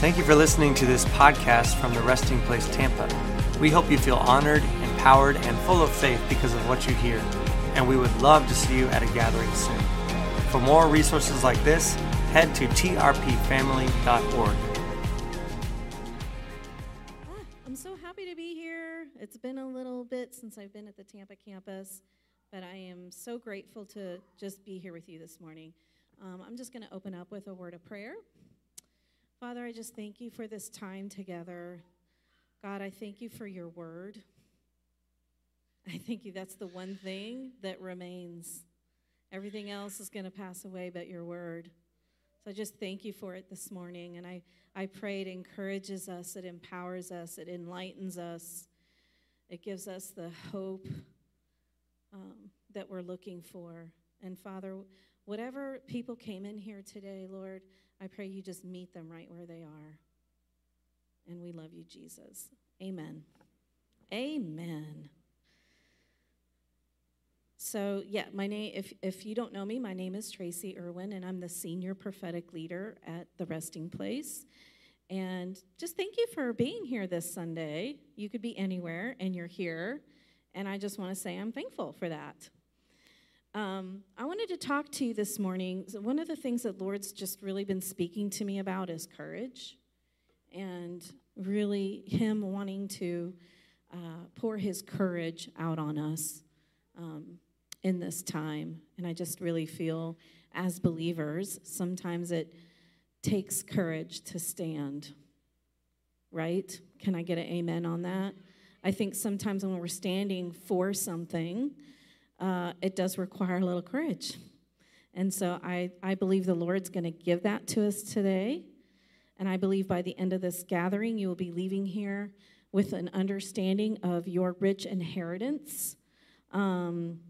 Thank you for listening to this podcast from the Resting Place Tampa. We hope you feel honored, empowered, and full of faith because of what you hear, and we would love to see you at a gathering soon. For more resources like this, head to trpfamily.org. I'm so happy to be here. It's been a little bit since I've been at the Tampa campus, but I am so grateful to just be here with you this morning. Um, I'm just going to open up with a word of prayer. Father, I just thank you for this time together. God, I thank you for your word. I thank you that's the one thing that remains. Everything else is going to pass away but your word. So I just thank you for it this morning. And I, I pray it encourages us, it empowers us, it enlightens us, it gives us the hope um, that we're looking for. And Father, whatever people came in here today, Lord, I pray you just meet them right where they are. And we love you, Jesus. Amen. Amen. So, yeah, my name, if, if you don't know me, my name is Tracy Erwin, and I'm the senior prophetic leader at the Resting Place. And just thank you for being here this Sunday. You could be anywhere, and you're here. And I just want to say I'm thankful for that. Um, I wanted to talk to you this morning. One of the things that Lord's just really been speaking to me about is courage, and really Him wanting to uh, pour His courage out on us um, in this time. And I just really feel, as believers, sometimes it takes courage to stand. Right? Can I get an amen on that? I think sometimes when we're standing for something, uh, it does require a little courage. And so I, I believe the Lord's going to give that to us today. And I believe by the end of this gathering, you will be leaving here with an understanding of your rich inheritance. Um,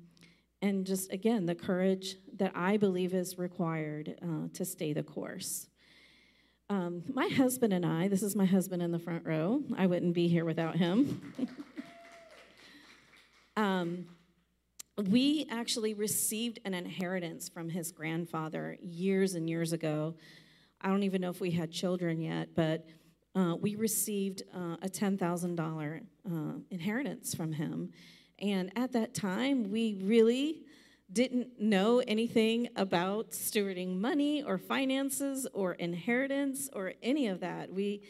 and just, again, the courage that I believe is required uh, to stay the course. Um, my husband and I, this is my husband in the front row. I wouldn't be here without him. um, we actually received an inheritance from his grandfather years and years ago. I don't even know if we had children yet, but uh, we received uh, a $10,000 uh, inheritance from him. And at that time, we really didn't know anything about stewarding money or finances or inheritance or any of that. We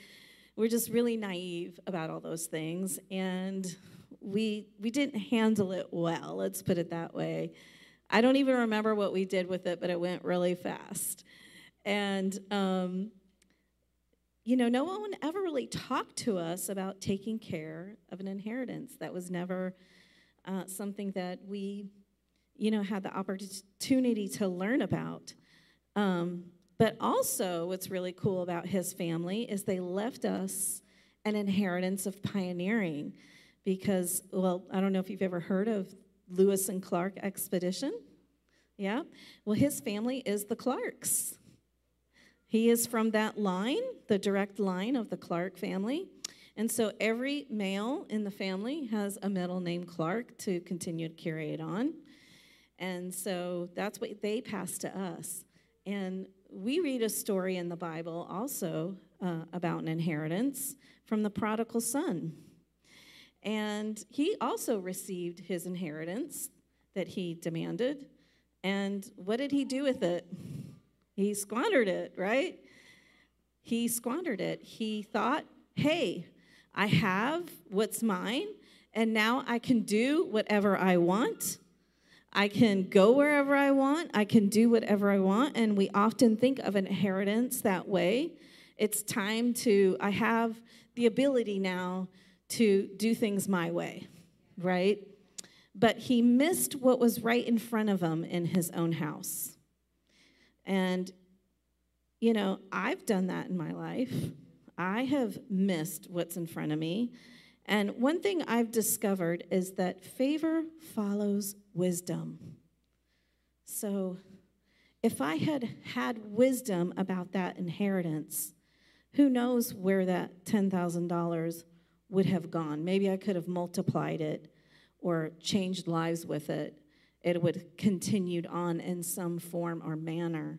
were just really naive about all those things. And we we didn't handle it well let's put it that way. I don't even remember what we did with it but it went really fast. And um, you know no one ever really talked to us about taking care of an inheritance. That was never uh, something that we you know had the opportunity to learn about. Um, but also what's really cool about his family is they left us an inheritance of pioneering because, well, I don't know if you've ever heard of Lewis and Clark Expedition. Yeah? Well, his family is the Clarks. He is from that line, the direct line of the Clark family. And so every male in the family has a middle name Clark to continue to carry it on. And so that's what they pass to us. And we read a story in the Bible also uh, about an inheritance from the prodigal son. And he also received his inheritance that he demanded. And what did he do with it? He squandered it, right? He squandered it. He thought, hey, I have what's mine, and now I can do whatever I want. I can go wherever I want. I can do whatever I want. And we often think of inheritance that way. It's time to, I have the ability now to do things my way, right? But he missed what was right in front of him in his own house. And, you know, I've done that in my life. I have missed what's in front of me. And one thing I've discovered is that favor follows wisdom. So if I had had wisdom about that inheritance, who knows where that $10,000 would have gone. Maybe I could have multiplied it or changed lives with it. It would have continued on in some form or manner.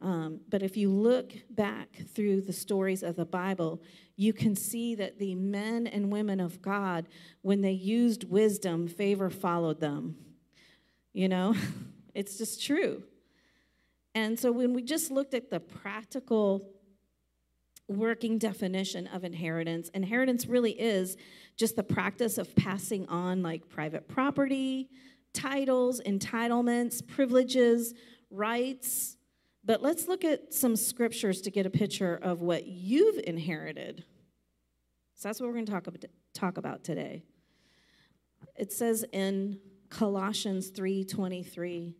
Um, but if you look back through the stories of the Bible, you can see that the men and women of God, when they used wisdom, favor followed them. You know, it's just true. And so when we just looked at the practical working definition of inheritance, inheritance really is just the practice of passing on like private property, titles, entitlements, privileges, rights. But let's look at some scriptures to get a picture of what you've inherited. So that's what we're going to talk about, talk about today. It says in Colossians 3:23,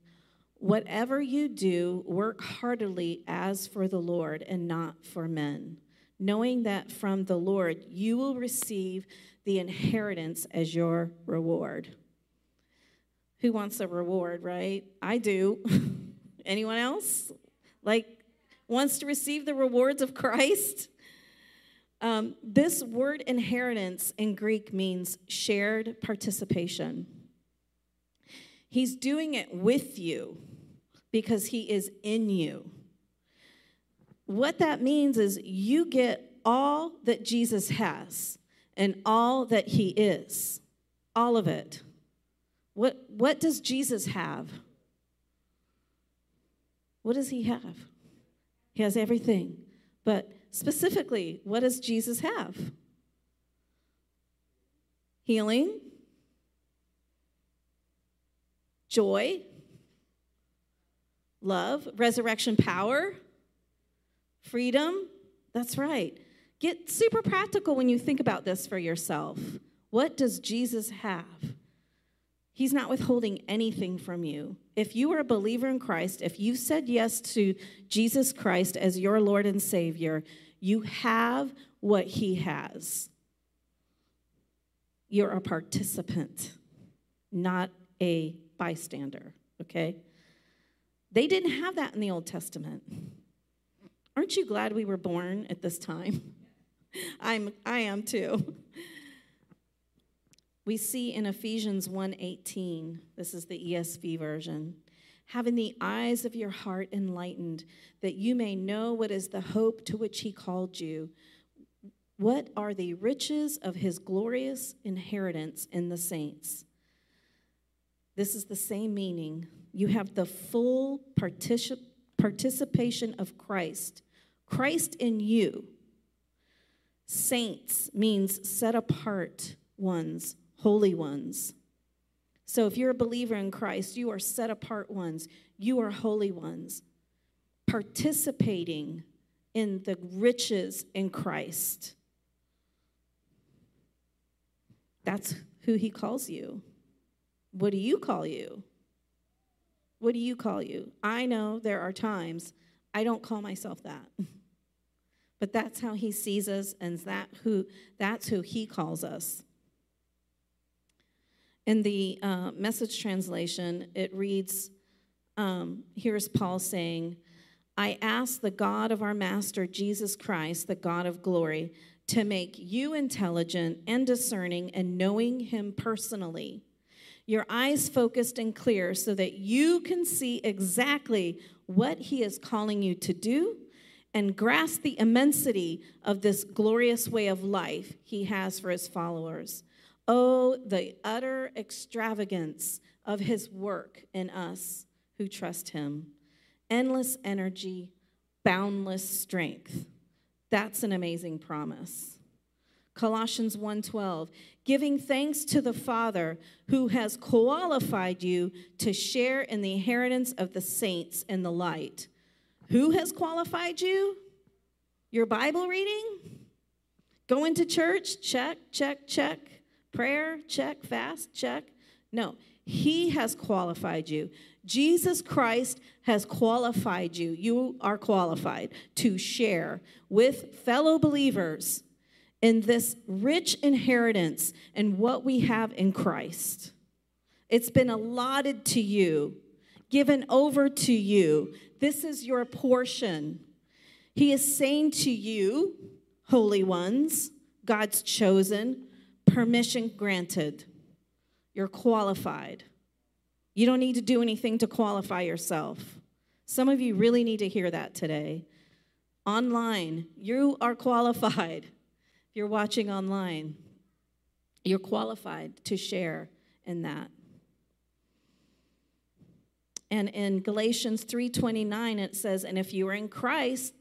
"Whatever you do, work heartily as for the Lord and not for men, knowing that from the Lord you will receive the inheritance as your reward." Who wants a reward, right? I do. Anyone else? Like, wants to receive the rewards of Christ? Um, this word inheritance in Greek means shared participation. He's doing it with you because he is in you. What that means is you get all that Jesus has and all that he is, all of it. What, what does Jesus have? What does he have? He has everything. But specifically, what does Jesus have? Healing, joy, love, resurrection power, freedom. That's right. Get super practical when you think about this for yourself. What does Jesus have? He's not withholding anything from you. If you are a believer in Christ, if you said yes to Jesus Christ as your Lord and Savior, you have what He has. You're a participant, not a bystander, okay? They didn't have that in the Old Testament. Aren't you glad we were born at this time? I'm, I am too we see in Ephesians 1:18, this is the ESV version, having the eyes of your heart enlightened, that you may know what is the hope to which he called you. What are the riches of his glorious inheritance in the saints? This is the same meaning. You have the full particip- participation of Christ, Christ in you. Saints means set apart ones holy ones. So if you're a believer in Christ, you are set apart ones, you are holy ones, participating in the riches in Christ. That's who he calls you. What do you call you? What do you call you? I know there are times I don't call myself that. But that's how he sees us and that who that's who he calls us. In the uh, message translation, it reads um, here's Paul saying, I ask the God of our Master Jesus Christ, the God of glory, to make you intelligent and discerning and knowing him personally. Your eyes focused and clear so that you can see exactly what he is calling you to do and grasp the immensity of this glorious way of life he has for his followers. Oh, the utter extravagance of his work in us who trust him. Endless energy, boundless strength. That's an amazing promise. Colossians 1:12 giving thanks to the Father who has qualified you to share in the inheritance of the saints in the light. Who has qualified you? Your Bible reading? Going to church? Check, check, check. Prayer, check. Fast, check. No, He has qualified you. Jesus Christ has qualified you. You are qualified to share with fellow believers in this rich inheritance and what we have in Christ. It's been allotted to you, given over to you. This is your portion. He is saying to you, holy ones, God's chosen, permission granted. You're qualified. You don't need to do anything to qualify yourself. Some of you really need to hear that today. Online, you are qualified. If you're watching online, you're qualified to share in that. And in Galatians 3:29 it says, "And if you are in Christ,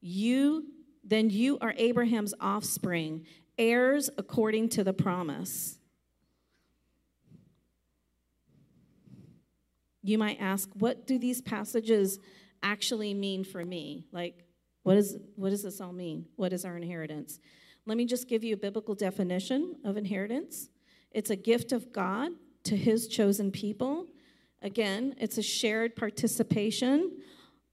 you then you are Abraham's offspring, heirs according to the promise." You might ask, what do these passages actually mean for me? Like, what, is, what does this all mean? What is our inheritance? Let me just give you a biblical definition of inheritance it's a gift of God to his chosen people. Again, it's a shared participation.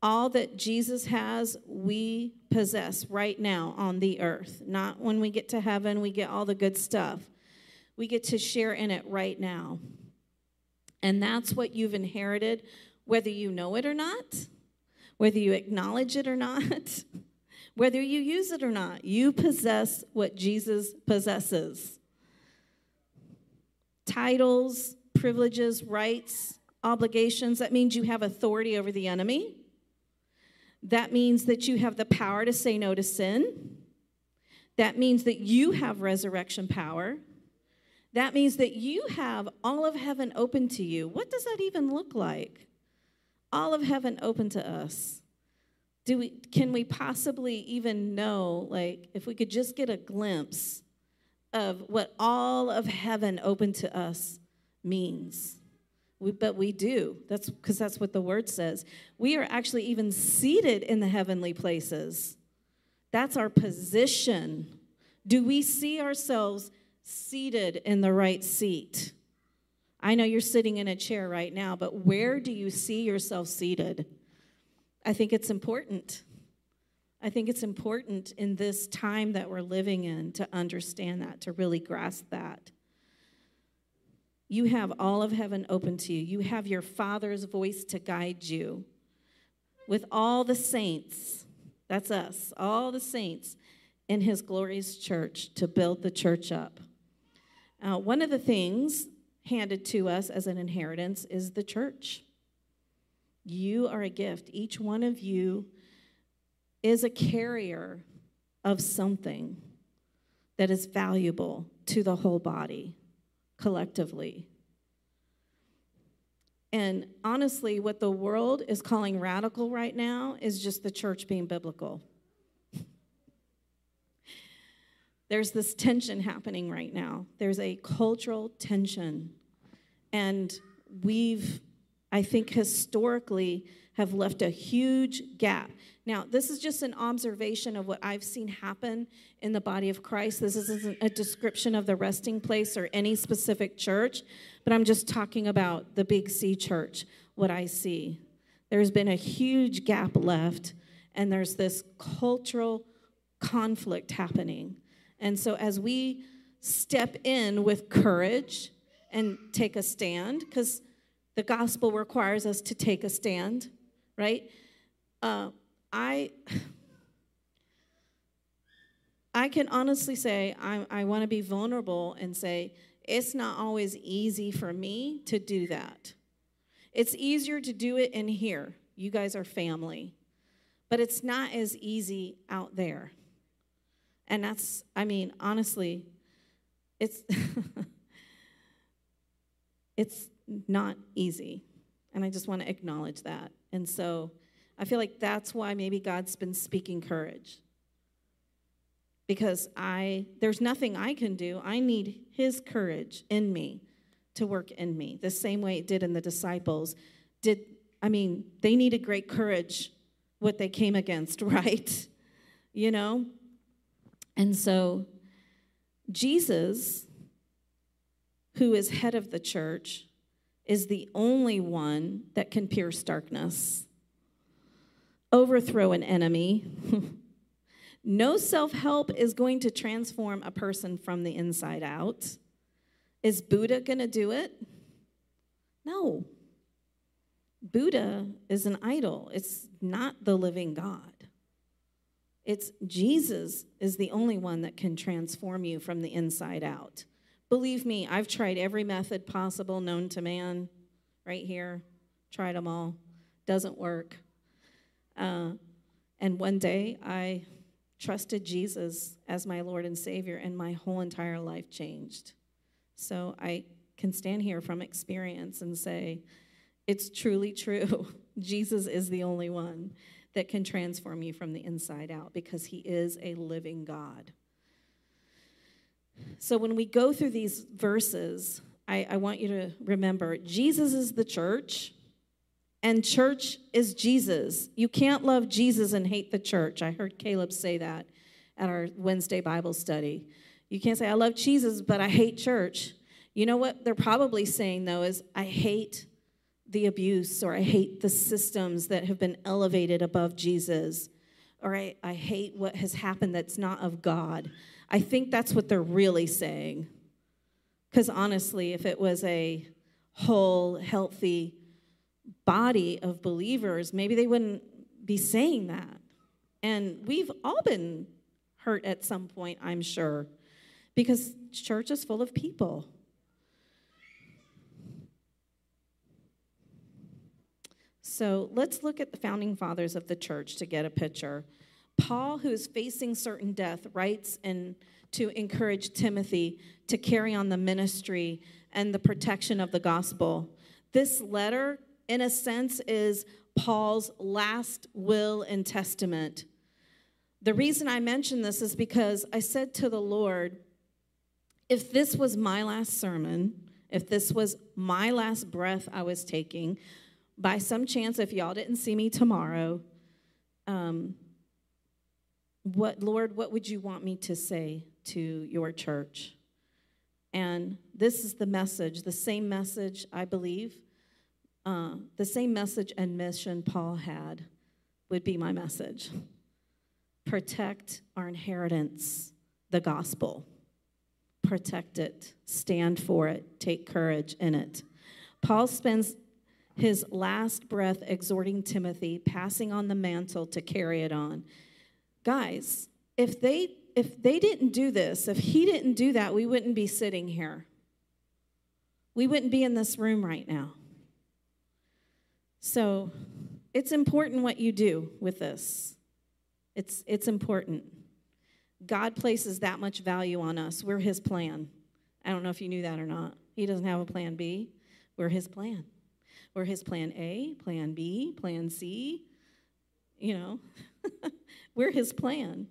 All that Jesus has, we possess right now on the earth. Not when we get to heaven, we get all the good stuff. We get to share in it right now. And that's what you've inherited, whether you know it or not, whether you acknowledge it or not, whether you use it or not. You possess what Jesus possesses titles, privileges, rights, obligations. That means you have authority over the enemy. That means that you have the power to say no to sin. That means that you have resurrection power. That means that you have all of heaven open to you. What does that even look like? All of heaven open to us. Do we can we possibly even know like if we could just get a glimpse of what all of heaven open to us means? We, but we do. That's because that's what the word says. We are actually even seated in the heavenly places. That's our position. Do we see ourselves seated in the right seat. I know you're sitting in a chair right now, but where do you see yourself seated? I think it's important. I think it's important in this time that we're living in to understand that, to really grasp that. You have all of heaven open to you. You have your Father's voice to guide you. With all the saints, that's us, all the saints in his glorious church to build the church up. Uh, one of the things handed to us as an inheritance is the church. You are a gift. Each one of you is a carrier of something that is valuable to the whole body collectively. And honestly, what the world is calling radical right now is just the church being biblical. there's this tension happening right now. There's a cultural tension. And we've, I think, historically have left a huge gap. Now, this is just an observation of what I've seen happen in the body of Christ. This isn't a description of the resting place or any specific church, but I'm just talking about the Big C church, what I see. There's been a huge gap left, and there's this cultural conflict happening. And so, as we step in with courage and take a stand, because the gospel requires us to take a stand, right? Uh, I. I can honestly say I, I want to be vulnerable and say it's not always easy for me to do that. It's easier to do it in here. You guys are family. But it's not as easy out there. And that's, I mean, honestly, it's it's not easy. And I just want to acknowledge that. And so I feel like that's why maybe God's been speaking courage. Because I there's nothing I can do. I need his courage in me to work in me. The same way it did in the disciples. Did I mean, they needed great courage what they came against, right? You know? And so, Jesus, who is head of the church, is the only one that can pierce darkness, overthrow an enemy. no self help is going to transform a person from the inside out. Is Buddha going to do it? No. Buddha is an idol, it's not the living God. It's Jesus is the only one that can transform you from the inside out. Believe me, I've tried every method possible known to man right here. Tried them all. Doesn't work. Uh, and one day I trusted Jesus as my Lord and Savior, and my whole entire life changed. So I can stand here from experience and say, it's truly true. Jesus is the only one that can transform you from the inside out because he is a living God. So when we go through these verses, I, I want you to remember Jesus is the church, and church is Jesus. You can't love Jesus and hate the church. I heard Caleb say that at our Wednesday Bible study. You can't say, I love Jesus, but I hate church. You know what they're probably saying, though, is I hate the abuse or I hate the systems that have been elevated above Jesus or I, I hate what has happened that's not of God. I think that's what they're really saying. Because honestly, if it was a whole, healthy body of believers, maybe they wouldn't be saying that. And we've all been hurt at some point, I'm sure, because church is full of people. So let's look at the founding fathers of the church to get a picture. Paul, who is facing certain death, writes in, to encourage Timothy to carry on the ministry and the protection of the gospel. This letter, in a sense, is Paul's last will and testament. The reason I mention this is because I said to the Lord, if this was my last sermon, if this was my last breath I was taking, by some chance, if y'all didn't see me tomorrow, um, what, Lord, what would you want me to say to your church? And this is the message, the same message, I believe, uh, the same message and mission Paul had would be my message. Protect our inheritance, the gospel. Protect it, stand for it, take courage in it. Paul spends his last breath exhorting Timothy, passing on the mantle to carry it on. Guys, if they if they didn't do this, if he didn't do that, we wouldn't be sitting here. We wouldn't be in this room right now. So, it's important what you do with this. It's it's important. God places that much value on us. We're his plan. I don't know if you knew that or not. He doesn't have a plan B. We're his plan. We're his plan A, plan B, plan C. You know, we're his plan.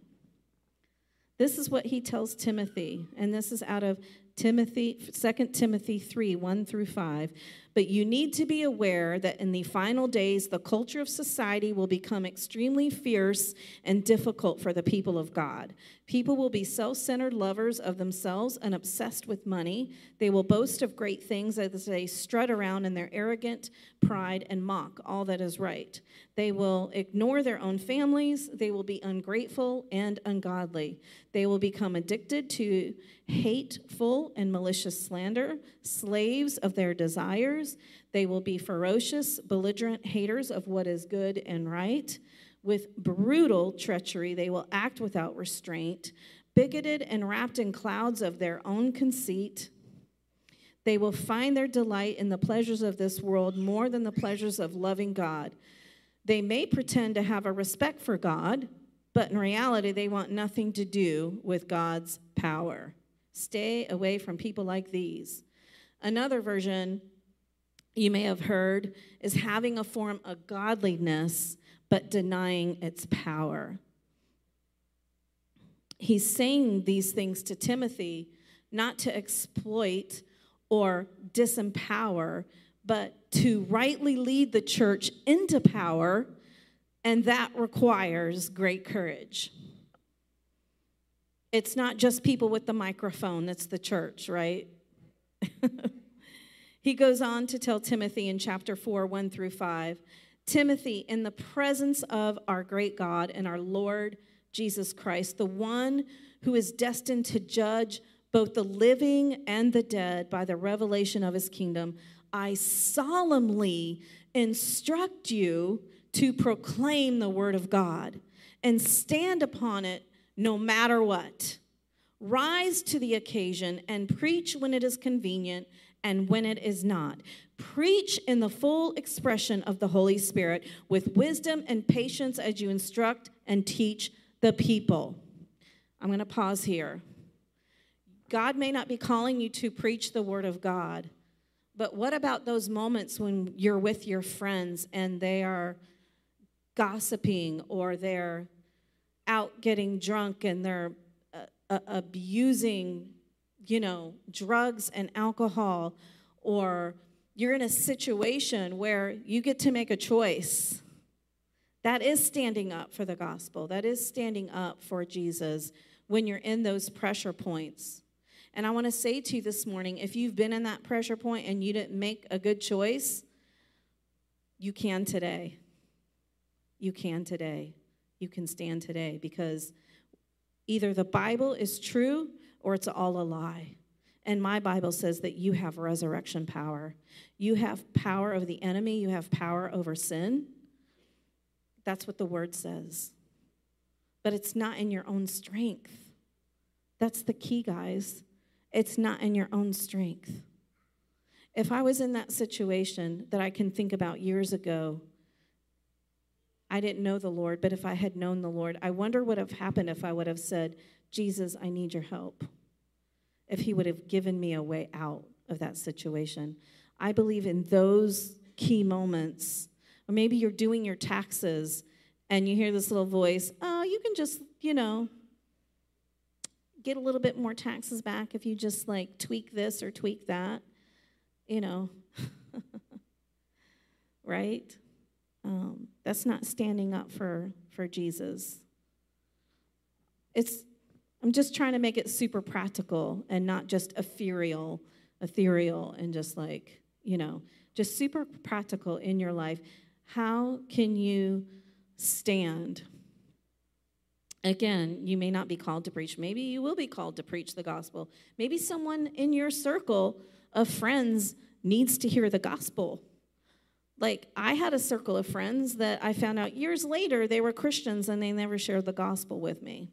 This is what he tells Timothy, and this is out of Timothy, 2 Timothy 3 1 through 5. But you need to be aware that in the final days, the culture of society will become extremely fierce and difficult for the people of God. People will be self centered lovers of themselves and obsessed with money. They will boast of great things as they strut around in their arrogant pride and mock all that is right. They will ignore their own families. They will be ungrateful and ungodly. They will become addicted to hateful and malicious slander, slaves of their desires. They will be ferocious, belligerent haters of what is good and right. With brutal treachery, they will act without restraint, bigoted and wrapped in clouds of their own conceit. They will find their delight in the pleasures of this world more than the pleasures of loving God. They may pretend to have a respect for God, but in reality, they want nothing to do with God's power. Stay away from people like these. Another version you may have heard is having a form of godliness but denying its power. He's saying these things to Timothy not to exploit or disempower, but to rightly lead the church into power, and that requires great courage. It's not just people with the microphone that's the church, right? he goes on to tell Timothy in chapter 4, 1 through 5 Timothy, in the presence of our great God and our Lord Jesus Christ, the one who is destined to judge both the living and the dead by the revelation of his kingdom, I solemnly instruct you to proclaim the word of God and stand upon it no matter what. Rise to the occasion and preach when it is convenient and when it is not. Preach in the full expression of the Holy Spirit with wisdom and patience as you instruct and teach the people. I'm going to pause here. God may not be calling you to preach the word of God, but what about those moments when you're with your friends and they are gossiping or they're out getting drunk and they're uh, uh, abusing, you know, drugs and alcohol, or you're in a situation where you get to make a choice. That is standing up for the gospel. That is standing up for Jesus when you're in those pressure points. And I want to say to you this morning if you've been in that pressure point and you didn't make a good choice, you can today. You can today. You can stand today because either the Bible is true or it's all a lie. And my Bible says that you have resurrection power. You have power of the enemy, you have power over sin. That's what the word says. But it's not in your own strength. That's the key, guys. It's not in your own strength. If I was in that situation that I can think about years ago, I didn't know the Lord, but if I had known the Lord, I wonder what would have happened if I would have said, Jesus, I need your help. If he would have given me a way out of that situation. I believe in those key moments. Or maybe you're doing your taxes and you hear this little voice, oh, you can just, you know, get a little bit more taxes back if you just like tweak this or tweak that, you know. right? Um, that's not standing up for, for Jesus. It's, I'm just trying to make it super practical and not just ethereal, ethereal and just like, you know, just super practical in your life. How can you stand? Again, you may not be called to preach. Maybe you will be called to preach the gospel. Maybe someone in your circle of friends needs to hear the gospel. Like, I had a circle of friends that I found out years later they were Christians and they never shared the gospel with me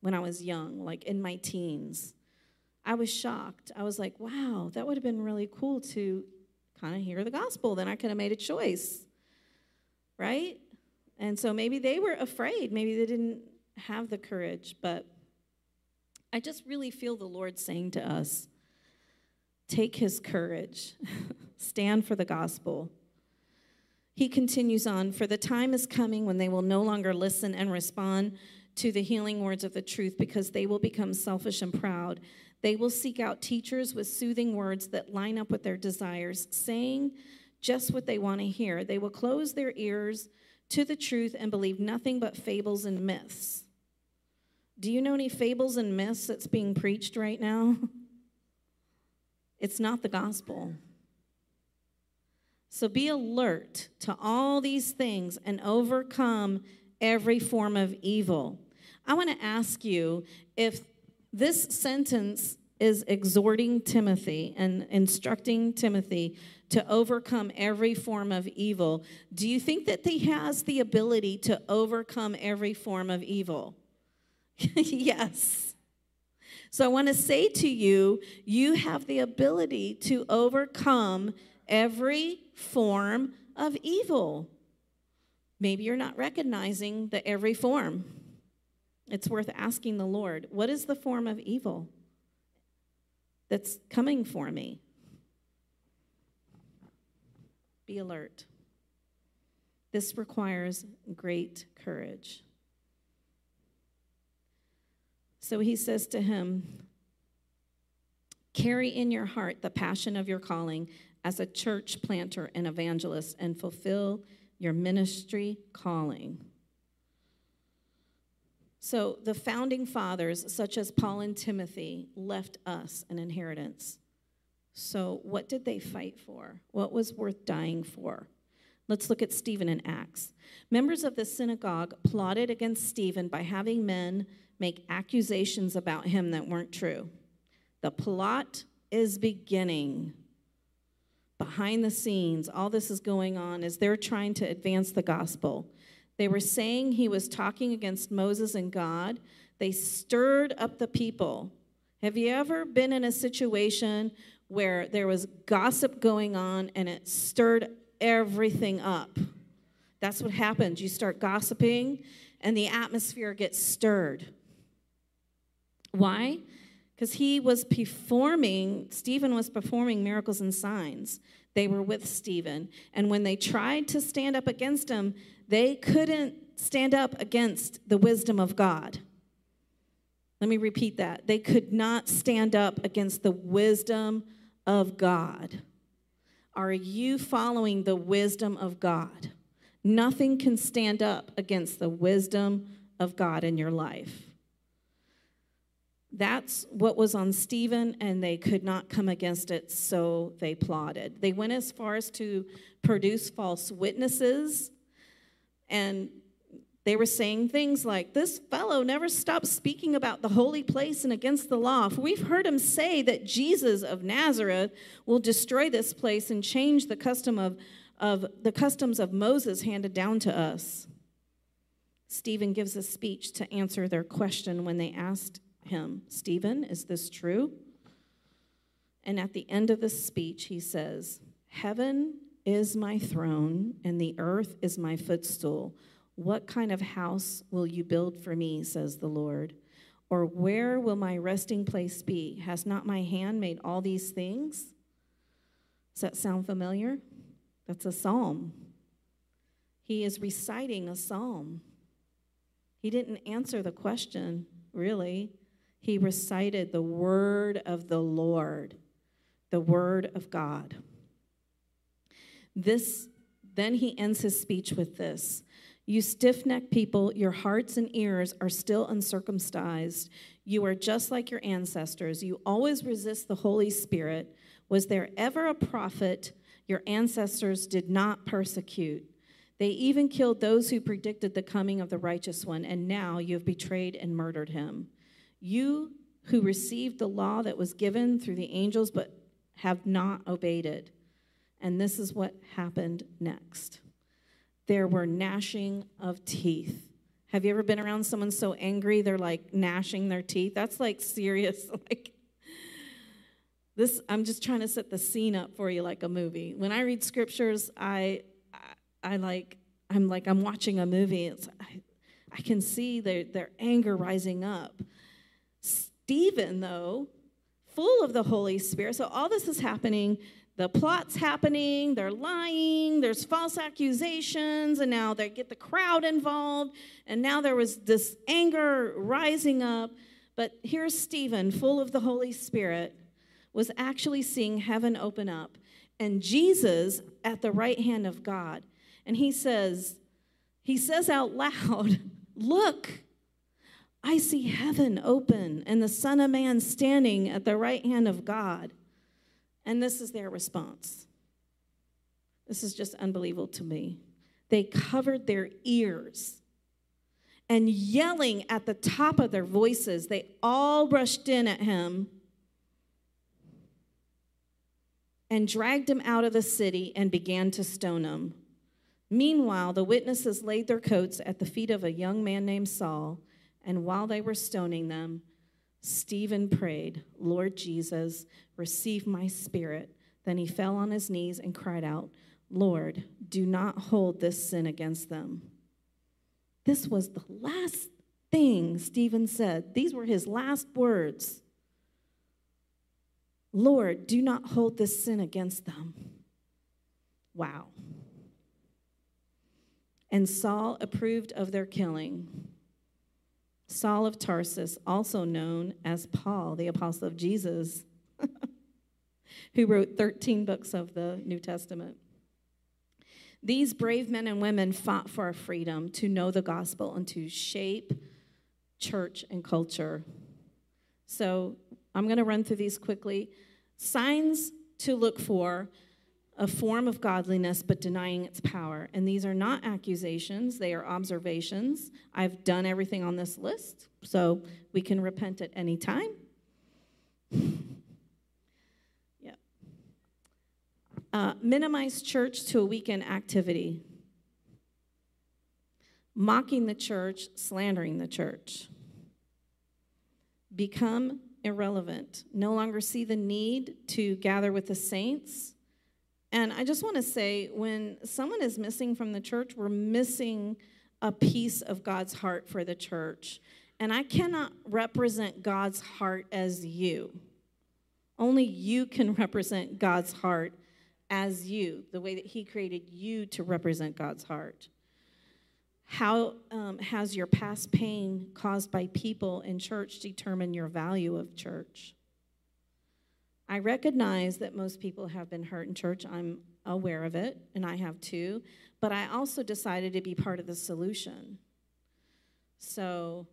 when I was young, like in my teens. I was shocked. I was like, wow, that would have been really cool to kind of hear the gospel. Then I could have made a choice, right? And so maybe they were afraid. Maybe they didn't have the courage. But I just really feel the Lord saying to us take his courage. Stand for the gospel. He continues on For the time is coming when they will no longer listen and respond to the healing words of the truth because they will become selfish and proud. They will seek out teachers with soothing words that line up with their desires, saying just what they want to hear. They will close their ears to the truth and believe nothing but fables and myths. Do you know any fables and myths that's being preached right now? It's not the gospel. So be alert to all these things and overcome every form of evil. I want to ask you if this sentence is exhorting Timothy and instructing Timothy to overcome every form of evil, do you think that he has the ability to overcome every form of evil? yes. So I want to say to you, you have the ability to overcome every form of evil. Maybe you're not recognizing the every form. It's worth asking the Lord, what is the form of evil that's coming for me? Be alert. This requires great courage. So he says to him, Carry in your heart the passion of your calling as a church planter and evangelist and fulfill your ministry calling. So, the founding fathers, such as Paul and Timothy, left us an inheritance. So, what did they fight for? What was worth dying for? Let's look at Stephen in Acts. Members of the synagogue plotted against Stephen by having men make accusations about him that weren't true. The plot is beginning behind the scenes, all this is going on as they're trying to advance the gospel. They were saying he was talking against Moses and God. They stirred up the people. Have you ever been in a situation where there was gossip going on and it stirred everything up. That's what happens. You start gossiping and the atmosphere gets stirred. Why? Because he was performing, Stephen was performing miracles and signs. They were with Stephen. And when they tried to stand up against him, they couldn't stand up against the wisdom of God. Let me repeat that. They could not stand up against the wisdom of God. Are you following the wisdom of God? Nothing can stand up against the wisdom of God in your life. That's what was on Stephen, and they could not come against it, so they plotted. They went as far as to produce false witnesses, and they were saying things like, This fellow never stops speaking about the holy place and against the law. We've heard him say that Jesus of Nazareth will destroy this place and change the custom of, of the customs of Moses handed down to us. Stephen gives a speech to answer their question when they asked him, Stephen, is this true? And at the end of the speech, he says, Heaven is my throne, and the earth is my footstool. What kind of house will you build for me, says the Lord? Or where will my resting place be? Has not my hand made all these things? Does that sound familiar? That's a psalm. He is reciting a psalm. He didn't answer the question, really he recited the word of the Lord, the word of God. This then he ends his speech with this. You stiff necked people, your hearts and ears are still uncircumcised. You are just like your ancestors. You always resist the Holy Spirit. Was there ever a prophet your ancestors did not persecute? They even killed those who predicted the coming of the righteous one, and now you have betrayed and murdered him. You who received the law that was given through the angels but have not obeyed it. And this is what happened next there were gnashing of teeth. Have you ever been around someone so angry they're like gnashing their teeth? That's like serious. Like, this, I'm just trying to set the scene up for you like a movie. When I read scriptures, I, I, I like, I'm like, I'm watching a movie. It's, I, I can see their, their anger rising up. Stephen, though, full of the Holy Spirit. So all this is happening. The plot's happening, they're lying, there's false accusations, and now they get the crowd involved, and now there was this anger rising up. But here's Stephen, full of the Holy Spirit, was actually seeing heaven open up, and Jesus at the right hand of God. And he says, he says out loud, Look, I see heaven open and the Son of Man standing at the right hand of God. And this is their response. This is just unbelievable to me. They covered their ears and yelling at the top of their voices, they all rushed in at him and dragged him out of the city and began to stone him. Meanwhile, the witnesses laid their coats at the feet of a young man named Saul and while they were stoning them, Stephen prayed, Lord Jesus, receive my spirit. Then he fell on his knees and cried out, Lord, do not hold this sin against them. This was the last thing Stephen said. These were his last words. Lord, do not hold this sin against them. Wow. And Saul approved of their killing. Saul of Tarsus, also known as Paul, the apostle of Jesus, who wrote 13 books of the New Testament. These brave men and women fought for our freedom to know the gospel and to shape church and culture. So I'm going to run through these quickly. Signs to look for a form of godliness but denying its power. And these are not accusations, they are observations. I've done everything on this list, so we can repent at any time. yeah. Uh, minimize church to a weekend activity. Mocking the church, slandering the church. Become irrelevant, no longer see the need to gather with the saints. And I just want to say when someone is missing from the church, we're missing a piece of God's heart for the church. And I cannot represent God's heart as you. Only you can represent God's heart as you, the way that He created you to represent God's heart. How um, has your past pain caused by people in church determined your value of church? I recognize that most people have been hurt in church. I'm aware of it, and I have too. But I also decided to be part of the solution. So,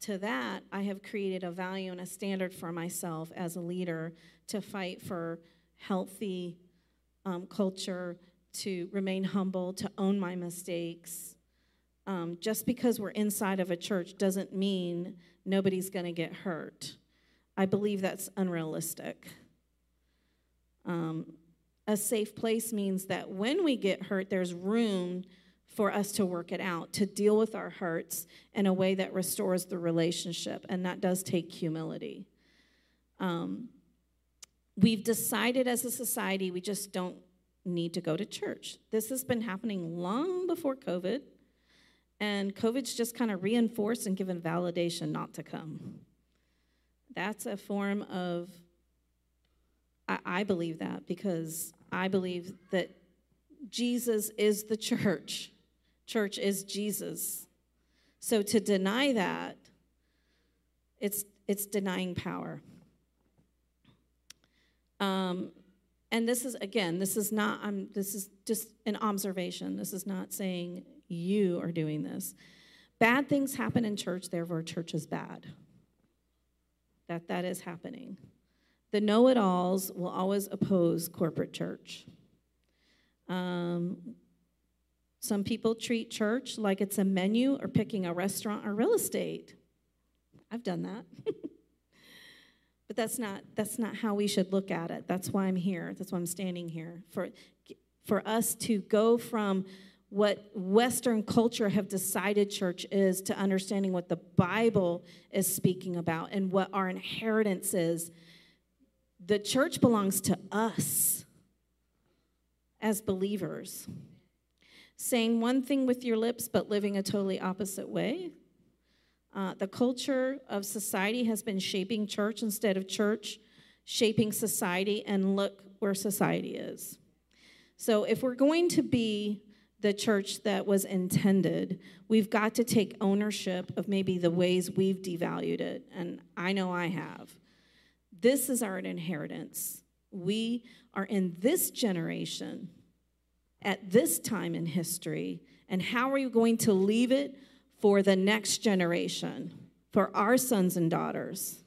to that, I have created a value and a standard for myself as a leader to fight for healthy um, culture, to remain humble, to own my mistakes. Um, just because we're inside of a church doesn't mean nobody's going to get hurt. I believe that's unrealistic. Um, a safe place means that when we get hurt, there's room for us to work it out, to deal with our hurts in a way that restores the relationship. And that does take humility. Um, we've decided as a society we just don't need to go to church. This has been happening long before COVID, and COVID's just kind of reinforced and given validation not to come. That's a form of, I, I believe that because I believe that Jesus is the church. Church is Jesus. So to deny that, it's, it's denying power. Um, and this is again, this is not. I'm. This is just an observation. This is not saying you are doing this. Bad things happen in church, therefore, church is bad. That that is happening. The know-it-alls will always oppose corporate church. Um, some people treat church like it's a menu or picking a restaurant or real estate. I've done that. But that's not that's not how we should look at it. That's why I'm here. That's why I'm standing here. For for us to go from what Western culture have decided church is to understanding what the Bible is speaking about and what our inheritance is. The church belongs to us as believers. Saying one thing with your lips, but living a totally opposite way, uh, the culture of society has been shaping church instead of church shaping society, and look where society is. So, if we're going to be the church that was intended, we've got to take ownership of maybe the ways we've devalued it. And I know I have. This is our inheritance. We are in this generation at this time in history. And how are you going to leave it for the next generation, for our sons and daughters.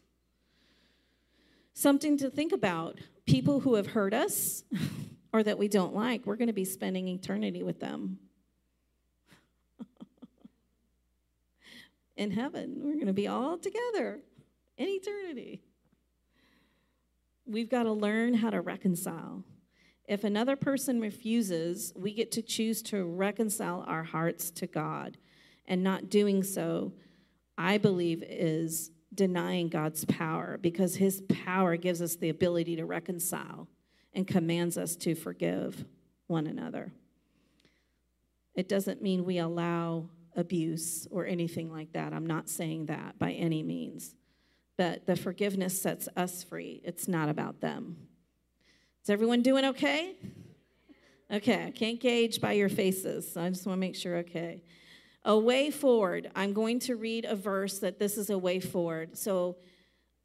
Something to think about. People who have hurt us or that we don't like, we're going to be spending eternity with them. in heaven, we're going to be all together in eternity. We've got to learn how to reconcile. If another person refuses, we get to choose to reconcile our hearts to God and not doing so, I believe, is denying God's power because his power gives us the ability to reconcile and commands us to forgive one another. It doesn't mean we allow abuse or anything like that. I'm not saying that by any means. But the forgiveness sets us free. It's not about them. Is everyone doing okay? Okay, I can't gauge by your faces, so I just want to make sure okay. A way forward. I'm going to read a verse that this is a way forward. So,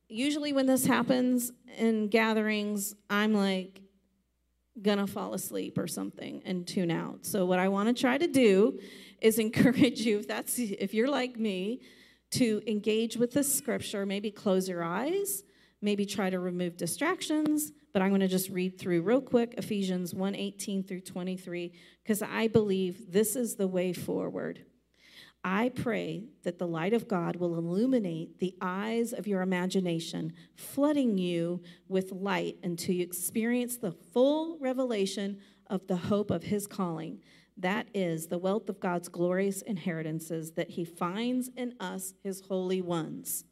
usually when this happens in gatherings, I'm like, gonna fall asleep or something and tune out. So what I want to try to do is encourage you if that's if you're like me to engage with the scripture, maybe close your eyes, maybe try to remove distractions, but I'm going to just read through real quick Ephesians 1:18 through 23 because I believe this is the way forward. I pray that the light of God will illuminate the eyes of your imagination, flooding you with light until you experience the full revelation of the hope of his calling. That is the wealth of God's glorious inheritances that he finds in us, his holy ones.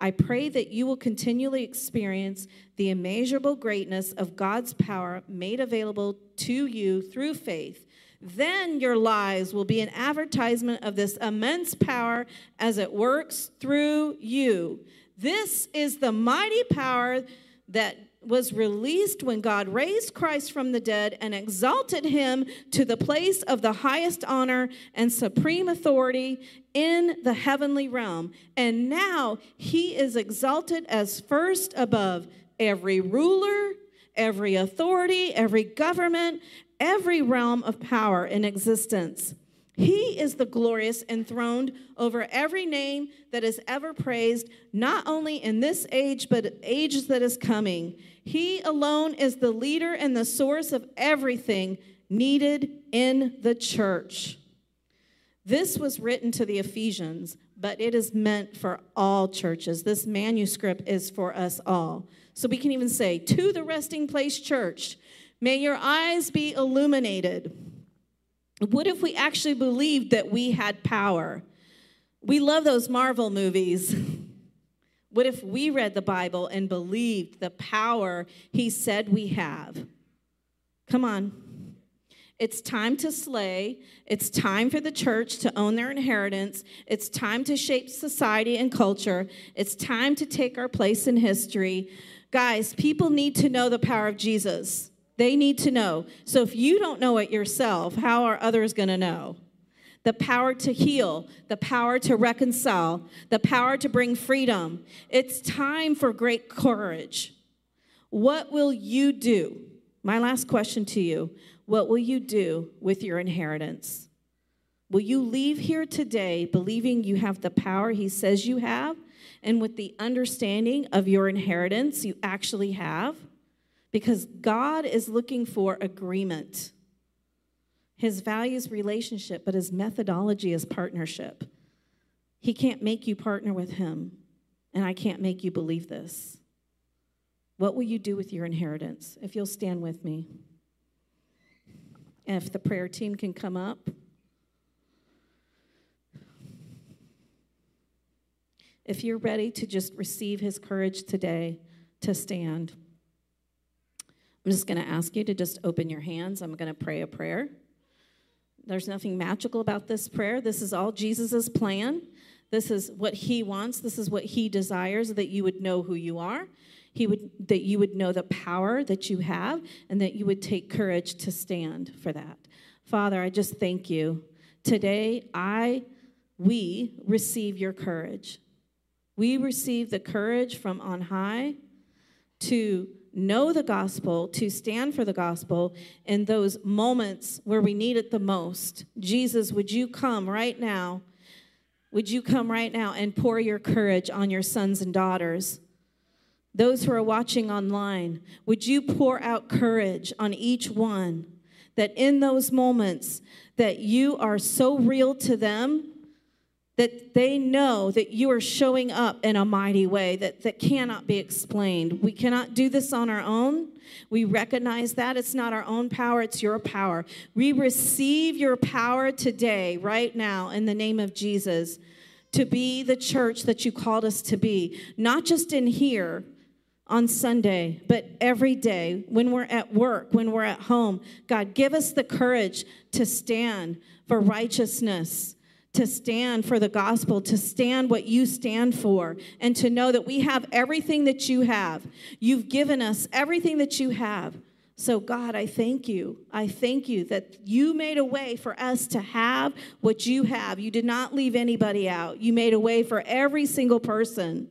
I pray that you will continually experience the immeasurable greatness of God's power made available to you through faith. Then your lives will be an advertisement of this immense power as it works through you. This is the mighty power that was released when God raised Christ from the dead and exalted him to the place of the highest honor and supreme authority in the heavenly realm. And now he is exalted as first above every ruler, every authority, every government, every realm of power in existence. He is the glorious enthroned over every name that is ever praised, not only in this age, but ages that is coming. He alone is the leader and the source of everything needed in the church. This was written to the Ephesians, but it is meant for all churches. This manuscript is for us all. So we can even say, To the resting place church, may your eyes be illuminated what if we actually believed that we had power? We love those Marvel movies. What if we read the Bible and believed the power he said we have? Come on. It's time to slay. It's time for the church to own their inheritance. It's time to shape society and culture. It's time to take our place in history. Guys, people need to know the power of Jesus. They need to know. So if you don't know it yourself, how are others going to know? The power to heal, the power to reconcile, the power to bring freedom. It's time for great courage. What will you do? My last question to you What will you do with your inheritance? Will you leave here today believing you have the power He says you have and with the understanding of your inheritance you actually have? because God is looking for agreement. His value is relationship, but his methodology is partnership. He can't make you partner with him, and I can't make you believe this. What will you do with your inheritance? If you'll stand with me. And if the prayer team can come up. If you're ready to just receive his courage today to stand. I'm just going to ask you to just open your hands. I'm going to pray a prayer. There's nothing magical about this prayer. This is all Jesus' plan. This is what he wants. This is what he desires that you would know who you are. He would that you would know the power that you have and that you would take courage to stand for that. Father, I just thank you. Today I we receive your courage. We receive the courage from on high to know the gospel, to stand for the gospel in those moments where we need it the most. Jesus, would you come right now? Would you come right now and pour your courage on your sons and daughters? Those who are watching online, would you pour out courage on each one that in those moments that you are so real to them that they know that you are showing up in a mighty way that, that cannot be explained. We cannot do this on our own. We recognize that it's not our own power, it's your power. We receive your power today, right now, in the name of Jesus, to be the church that you called us to be, not just in here on Sunday, but every day when we're at work, when we're at home. God, give us the courage to stand for righteousness to stand for the gospel, to stand what you stand for, and to know that we have everything that you have. You've given us everything that you have. So, God, I thank you. I thank you that you made a way for us to have what you have. You did not leave anybody out, you made a way for every single person.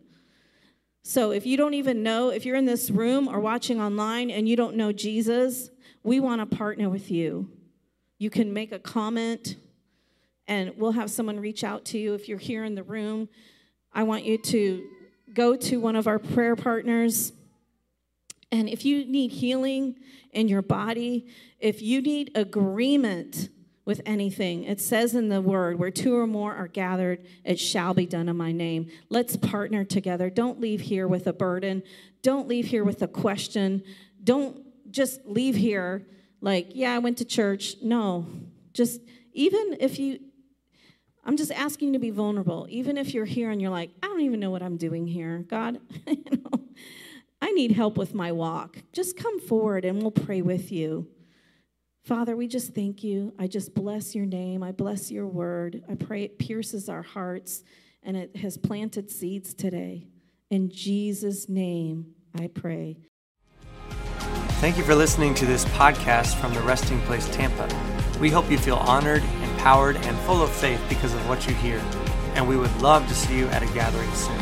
So, if you don't even know, if you're in this room or watching online and you don't know Jesus, we want to partner with you. You can make a comment and we'll have someone reach out to you if you're here in the room. I want you to go to one of our prayer partners. And if you need healing in your body, if you need agreement with anything, it says in the word, where two or more are gathered, it shall be done in my name. Let's partner together. Don't leave here with a burden. Don't leave here with a question. Don't just leave here like, yeah, I went to church. No, just even if you I'm just asking you to be vulnerable. Even if you're here and you're like, I don't even know what I'm doing here. God, you know, I need help with my walk. Just come forward and we'll pray with you. Father, we just thank you. I just bless your name. I bless your word. I pray it pierces our hearts and it has planted seeds today. In Jesus' name, I pray. Thank you for listening to this podcast from the Resting Place Tampa. We hope you feel honored, empowered, and full of faith because of what you hear, and we would love to see you at a gathering soon.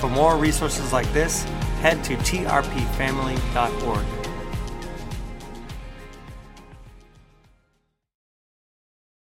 For more resources like this, head to trpfamily.org.